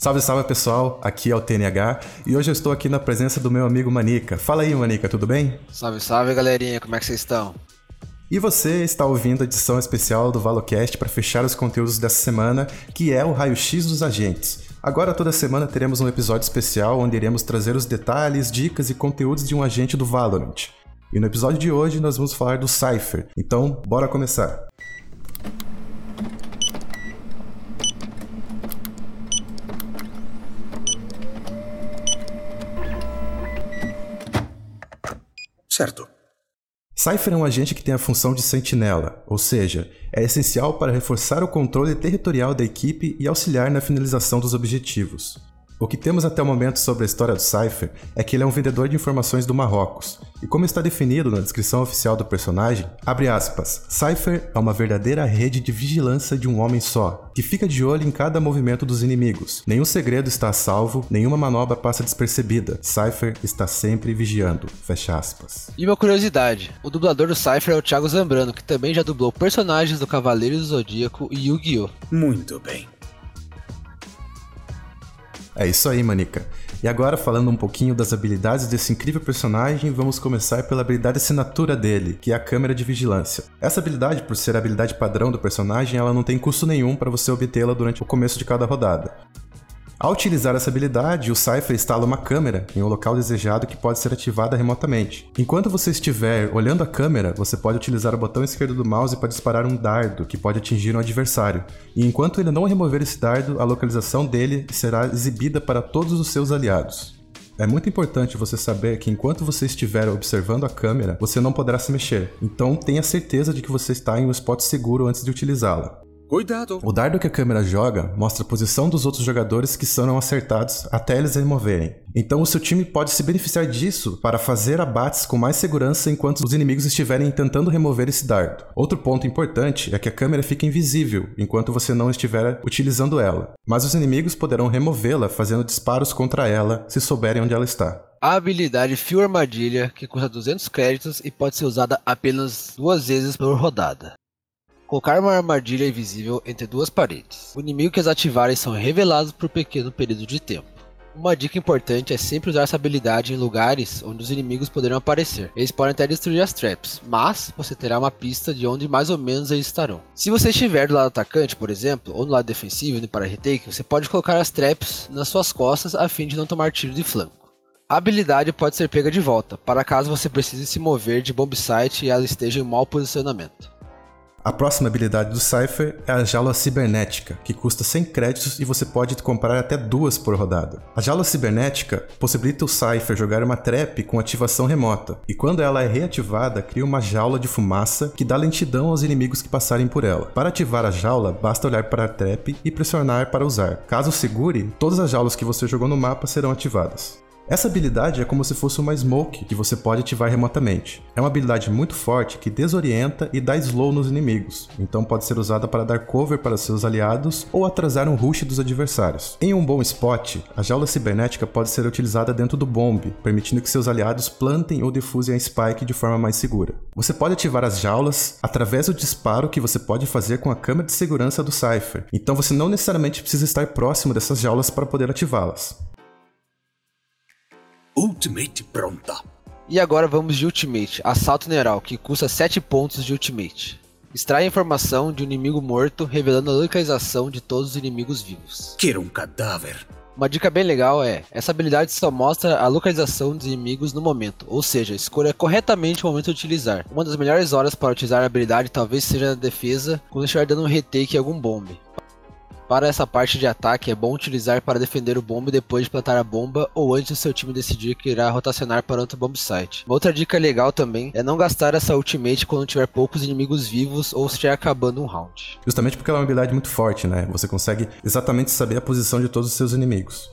Salve, salve pessoal, aqui é o TNH e hoje eu estou aqui na presença do meu amigo Manica. Fala aí, Manica, tudo bem? Salve, salve galerinha, como é que vocês estão? E você está ouvindo a edição especial do Valocast para fechar os conteúdos dessa semana, que é o raio-x dos agentes. Agora toda semana teremos um episódio especial onde iremos trazer os detalhes, dicas e conteúdos de um agente do Valorant. E no episódio de hoje nós vamos falar do Cypher. Então, bora começar. Certo. Cypher é um agente que tem a função de sentinela, ou seja, é essencial para reforçar o controle territorial da equipe e auxiliar na finalização dos objetivos. O que temos até o momento sobre a história do Cypher é que ele é um vendedor de informações do Marrocos, e como está definido na descrição oficial do personagem, abre aspas, Cypher é uma verdadeira rede de vigilância de um homem só, que fica de olho em cada movimento dos inimigos. Nenhum segredo está a salvo, nenhuma manobra passa despercebida. Cypher está sempre vigiando. Fecha aspas. E uma curiosidade, o dublador do Cypher é o Thiago Zambrano, que também já dublou personagens do Cavaleiro do Zodíaco e Yu-Gi-Oh! Muito bem. É isso aí, Manica. E agora, falando um pouquinho das habilidades desse incrível personagem, vamos começar pela habilidade assinatura dele, que é a câmera de vigilância. Essa habilidade, por ser a habilidade padrão do personagem, ela não tem custo nenhum para você obtê-la durante o começo de cada rodada. Ao utilizar essa habilidade, o Cypher instala uma câmera em um local desejado que pode ser ativada remotamente. Enquanto você estiver olhando a câmera, você pode utilizar o botão esquerdo do mouse para disparar um dardo que pode atingir um adversário. E enquanto ele não remover esse dardo, a localização dele será exibida para todos os seus aliados. É muito importante você saber que enquanto você estiver observando a câmera, você não poderá se mexer. Então tenha certeza de que você está em um spot seguro antes de utilizá-la. Cuidado! O dardo que a câmera joga mostra a posição dos outros jogadores que serão acertados até eles removerem. Então o seu time pode se beneficiar disso para fazer abates com mais segurança enquanto os inimigos estiverem tentando remover esse dardo. Outro ponto importante é que a câmera fica invisível enquanto você não estiver utilizando ela, mas os inimigos poderão removê-la fazendo disparos contra ela se souberem onde ela está. A habilidade Fio Armadilha, que custa 200 créditos e pode ser usada apenas duas vezes por rodada. Colocar uma armadilha invisível entre duas paredes. O inimigo que as ativarem são revelados por um pequeno período de tempo. Uma dica importante é sempre usar essa habilidade em lugares onde os inimigos poderão aparecer. Eles podem até destruir as traps, mas você terá uma pista de onde mais ou menos eles estarão. Se você estiver do lado atacante, por exemplo, ou no lado defensivo indo para retake, você pode colocar as traps nas suas costas a fim de não tomar tiro de flanco. A habilidade pode ser pega de volta, para caso você precise se mover de bomb site e ela esteja em mau posicionamento. A próxima habilidade do Cypher é a jaula cibernética, que custa 100 créditos e você pode comprar até duas por rodada. A jaula cibernética possibilita o Cypher jogar uma trap com ativação remota, e quando ela é reativada, cria uma jaula de fumaça que dá lentidão aos inimigos que passarem por ela. Para ativar a jaula, basta olhar para a trap e pressionar para usar. Caso segure, todas as jaulas que você jogou no mapa serão ativadas. Essa habilidade é como se fosse uma smoke que você pode ativar remotamente. É uma habilidade muito forte que desorienta e dá slow nos inimigos, então pode ser usada para dar cover para seus aliados ou atrasar um rush dos adversários. Em um bom spot, a jaula cibernética pode ser utilizada dentro do bomb, permitindo que seus aliados plantem ou defusem a spike de forma mais segura. Você pode ativar as jaulas através do disparo que você pode fazer com a câmera de segurança do Cypher, então você não necessariamente precisa estar próximo dessas jaulas para poder ativá-las. Ultimate pronta. E agora vamos de Ultimate, Assalto Neural, que custa 7 pontos de Ultimate. Extrai a informação de um inimigo morto, revelando a localização de todos os inimigos vivos. Quero um cadáver. Uma dica bem legal é, essa habilidade só mostra a localização dos inimigos no momento, ou seja, escolha corretamente o momento de utilizar. Uma das melhores horas para utilizar a habilidade talvez seja na defesa, quando estiver dando um retake em algum bombe. Para essa parte de ataque, é bom utilizar para defender o bombe depois de plantar a bomba ou antes do seu time decidir que irá rotacionar para outro bomb site. Uma outra dica legal também é não gastar essa ultimate quando tiver poucos inimigos vivos ou estiver acabando um round. Justamente porque ela é uma habilidade muito forte, né? Você consegue exatamente saber a posição de todos os seus inimigos.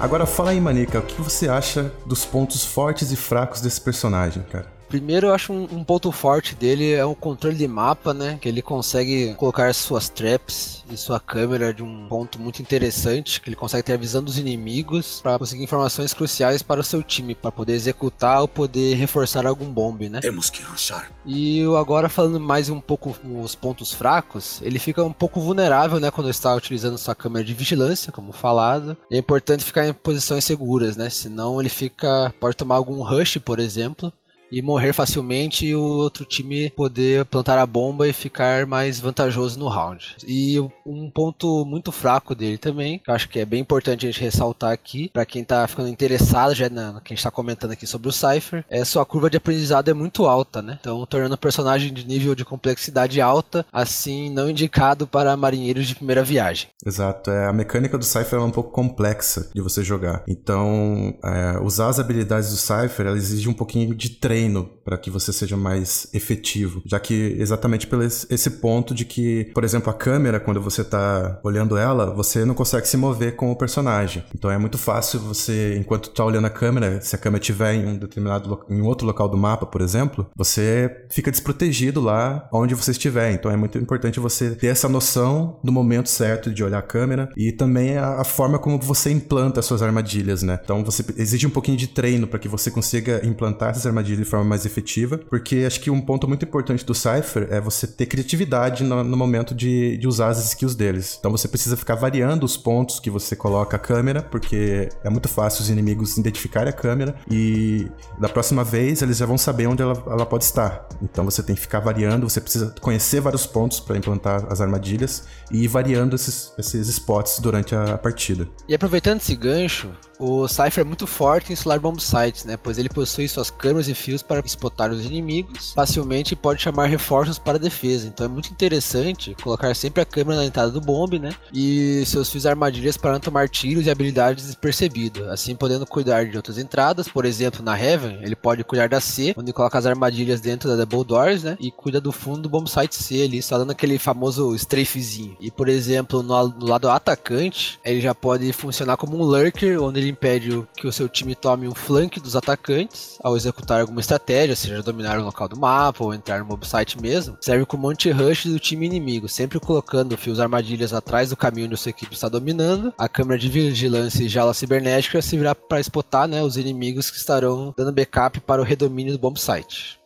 Agora fala aí, Manica, o que você acha dos pontos fortes e fracos desse personagem, cara? Primeiro, eu acho um, um, ponto forte dele é o controle de mapa, né? Que ele consegue colocar suas traps e sua câmera de um ponto muito interessante, que ele consegue ter a visão dos inimigos para conseguir informações cruciais para o seu time, para poder executar ou poder reforçar algum bombe, né? Temos que rushar. E agora falando mais um pouco os pontos fracos, ele fica um pouco vulnerável, né, quando está utilizando sua câmera de vigilância, como falado. é importante ficar em posições seguras, né? Senão ele fica pode tomar algum rush, por exemplo, e morrer facilmente e o outro time poder plantar a bomba e ficar mais vantajoso no round. E um ponto muito fraco dele também, que eu acho que é bem importante a gente ressaltar aqui, para quem tá ficando interessado já na que a gente tá comentando aqui sobre o Cypher, é sua curva de aprendizado é muito alta, né? Então, tornando o personagem de nível de complexidade alta, assim, não indicado para marinheiros de primeira viagem. Exato, é, a mecânica do Cypher é um pouco complexa de você jogar. Então, é, usar as habilidades do Cypher, ela exige um pouquinho de treino treino para que você seja mais efetivo, já que exatamente pelo esse ponto de que, por exemplo, a câmera quando você está olhando ela, você não consegue se mover com o personagem. Então é muito fácil você, enquanto está olhando a câmera, se a câmera estiver em um determinado em outro local do mapa, por exemplo, você fica desprotegido lá onde você estiver. Então é muito importante você ter essa noção do momento certo de olhar a câmera e também a, a forma como você implanta as suas armadilhas, né? Então você exige um pouquinho de treino para que você consiga implantar essas armadilhas forma mais efetiva, porque acho que um ponto muito importante do Cypher é você ter criatividade no, no momento de, de, usar as skills deles. Então você precisa ficar variando os pontos que você coloca a câmera, porque é muito fácil os inimigos identificarem a câmera e da próxima vez eles já vão saber onde ela, ela pode estar. Então você tem que ficar variando, você precisa conhecer vários pontos para implantar as armadilhas e ir variando esses, esses spots durante a partida. E aproveitando esse gancho, o Cypher é muito forte em Solar Bomb Sites, né? Pois ele possui suas câmeras e fios para spotar os inimigos facilmente e pode chamar reforços para defesa. Então é muito interessante colocar sempre a câmera na entrada do bombe, né? E seus fios armadilhas para não tomar tiros e habilidades despercebidos. Assim podendo cuidar de outras entradas, por exemplo, na Heaven, ele pode cuidar da C, onde coloca as armadilhas dentro da Double Doors, né? E cuida do fundo do Bomb Site C ali, só dando aquele famoso strafezinho. E por exemplo, no, no lado atacante, ele já pode funcionar como um lurker, onde ele impede que o seu time tome um flank dos atacantes ao executar alguma estratégia, seja dominar o local do mapa ou entrar no mob site mesmo. Serve como anti-rush do time inimigo, sempre colocando fios armadilhas atrás do caminho onde sua equipe está dominando. A câmera de vigilância e jala cibernética servirá para spotar né, os inimigos que estarão dando backup para o redomínio do bomb site.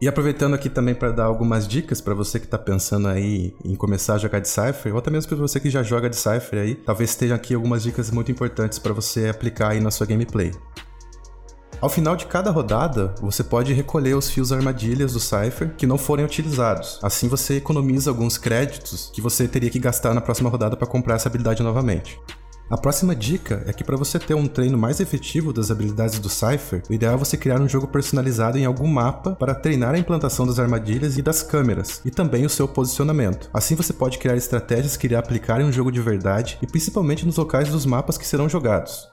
E aproveitando aqui também para dar algumas dicas para você que está pensando aí em começar a jogar de Cypher, ou até mesmo para você que já joga de Cypher aí, talvez estejam aqui algumas dicas muito importantes para você aplicar aí na sua gameplay. Ao final de cada rodada, você pode recolher os fios armadilhas do Cypher que não forem utilizados. Assim você economiza alguns créditos que você teria que gastar na próxima rodada para comprar essa habilidade novamente. A próxima dica é que para você ter um treino mais efetivo das habilidades do Cypher, o ideal é você criar um jogo personalizado em algum mapa para treinar a implantação das armadilhas e das câmeras, e também o seu posicionamento. Assim você pode criar estratégias que irá aplicar em um jogo de verdade e principalmente nos locais dos mapas que serão jogados.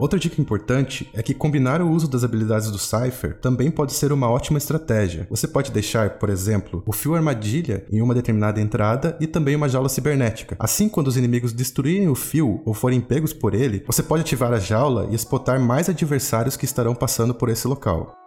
Outra dica importante é que combinar o uso das habilidades do Cypher também pode ser uma ótima estratégia. Você pode deixar, por exemplo, o fio armadilha em uma determinada entrada e também uma jaula cibernética. Assim, quando os inimigos destruírem o fio ou forem pegos por ele, você pode ativar a jaula e spotar mais adversários que estarão passando por esse local.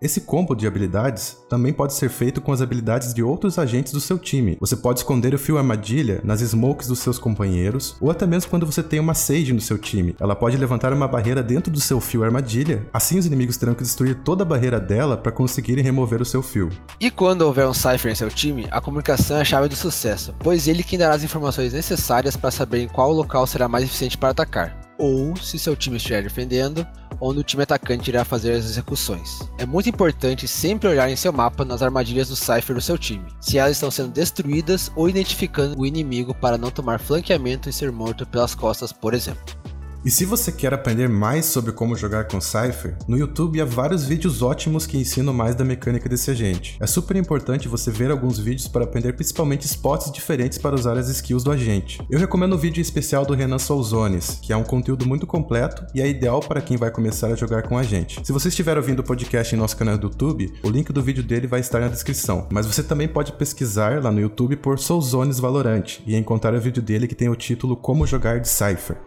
Esse combo de habilidades também pode ser feito com as habilidades de outros agentes do seu time. Você pode esconder o fio armadilha nas smokes dos seus companheiros, ou até mesmo quando você tem uma Sage no seu time. Ela pode levantar uma barreira dentro do seu fio armadilha, assim os inimigos terão que destruir toda a barreira dela para conseguirem remover o seu fio. E quando houver um Cypher em seu time, a comunicação é a chave do sucesso, pois ele quem dará as informações necessárias para saber em qual local será mais eficiente para atacar ou, se seu time estiver defendendo, onde o time atacante irá fazer as execuções. É muito importante sempre olhar em seu mapa nas armadilhas do Cypher do seu time, se elas estão sendo destruídas ou identificando o inimigo para não tomar flanqueamento e ser morto pelas costas, por exemplo. E se você quer aprender mais sobre como jogar com Cypher, no YouTube há vários vídeos ótimos que ensinam mais da mecânica desse agente. É super importante você ver alguns vídeos para aprender principalmente spots diferentes para usar as skills do agente. Eu recomendo o vídeo especial do Renan Souzones, que é um conteúdo muito completo e é ideal para quem vai começar a jogar com a gente. Se você estiver ouvindo o podcast em nosso canal do YouTube, o link do vídeo dele vai estar na descrição, mas você também pode pesquisar lá no YouTube por Souzones Valorant e encontrar o vídeo dele que tem o título Como Jogar de Cypher.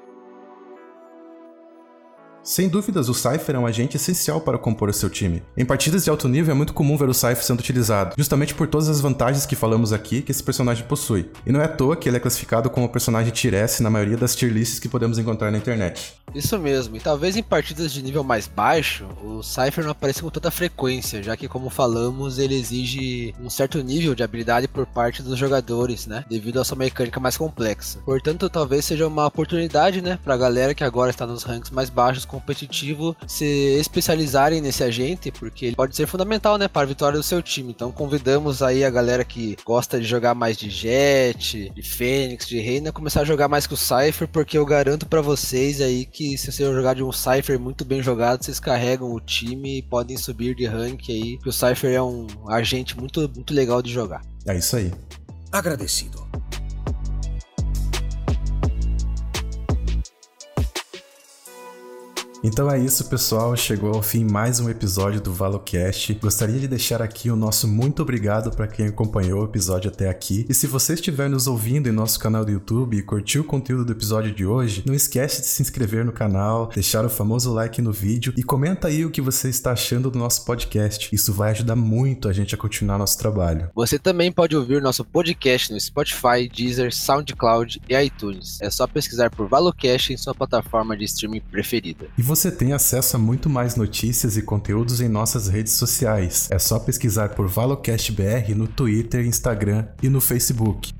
Sem dúvidas, o Cypher é um agente essencial para compor o seu time. Em partidas de alto nível é muito comum ver o Cypher sendo utilizado, justamente por todas as vantagens que falamos aqui que esse personagem possui. E não é à toa que ele é classificado como o personagem tier S na maioria das tier lists que podemos encontrar na internet. Isso mesmo, e talvez em partidas de nível mais baixo, o Cypher não apareça com tanta frequência, já que como falamos, ele exige um certo nível de habilidade por parte dos jogadores, né, devido à sua mecânica mais complexa. Portanto, talvez seja uma oportunidade, né, pra galera que agora está nos ranks mais baixos competitivo se especializarem nesse agente, porque ele pode ser fundamental, né, para a vitória do seu time. Então convidamos aí a galera que gosta de jogar mais de Jet, de Fênix, de Reina, começar a jogar mais com o Cypher, porque eu garanto para vocês aí que se você jogar de um Cypher muito bem jogado, vocês carregam o time e podem subir de rank aí, que o Cypher é um agente muito, muito legal de jogar. É isso aí. Agradecido. Então é isso, pessoal. Chegou ao fim mais um episódio do ValoCast. Gostaria de deixar aqui o nosso muito obrigado para quem acompanhou o episódio até aqui. E se você estiver nos ouvindo em nosso canal do YouTube e curtiu o conteúdo do episódio de hoje, não esquece de se inscrever no canal, deixar o famoso like no vídeo e comenta aí o que você está achando do nosso podcast. Isso vai ajudar muito a gente a continuar nosso trabalho. Você também pode ouvir nosso podcast no Spotify, Deezer, SoundCloud e iTunes. É só pesquisar por ValoCast em sua plataforma de streaming preferida. E você tem acesso a muito mais notícias e conteúdos em nossas redes sociais. É só pesquisar por ValoCastBR no Twitter, Instagram e no Facebook.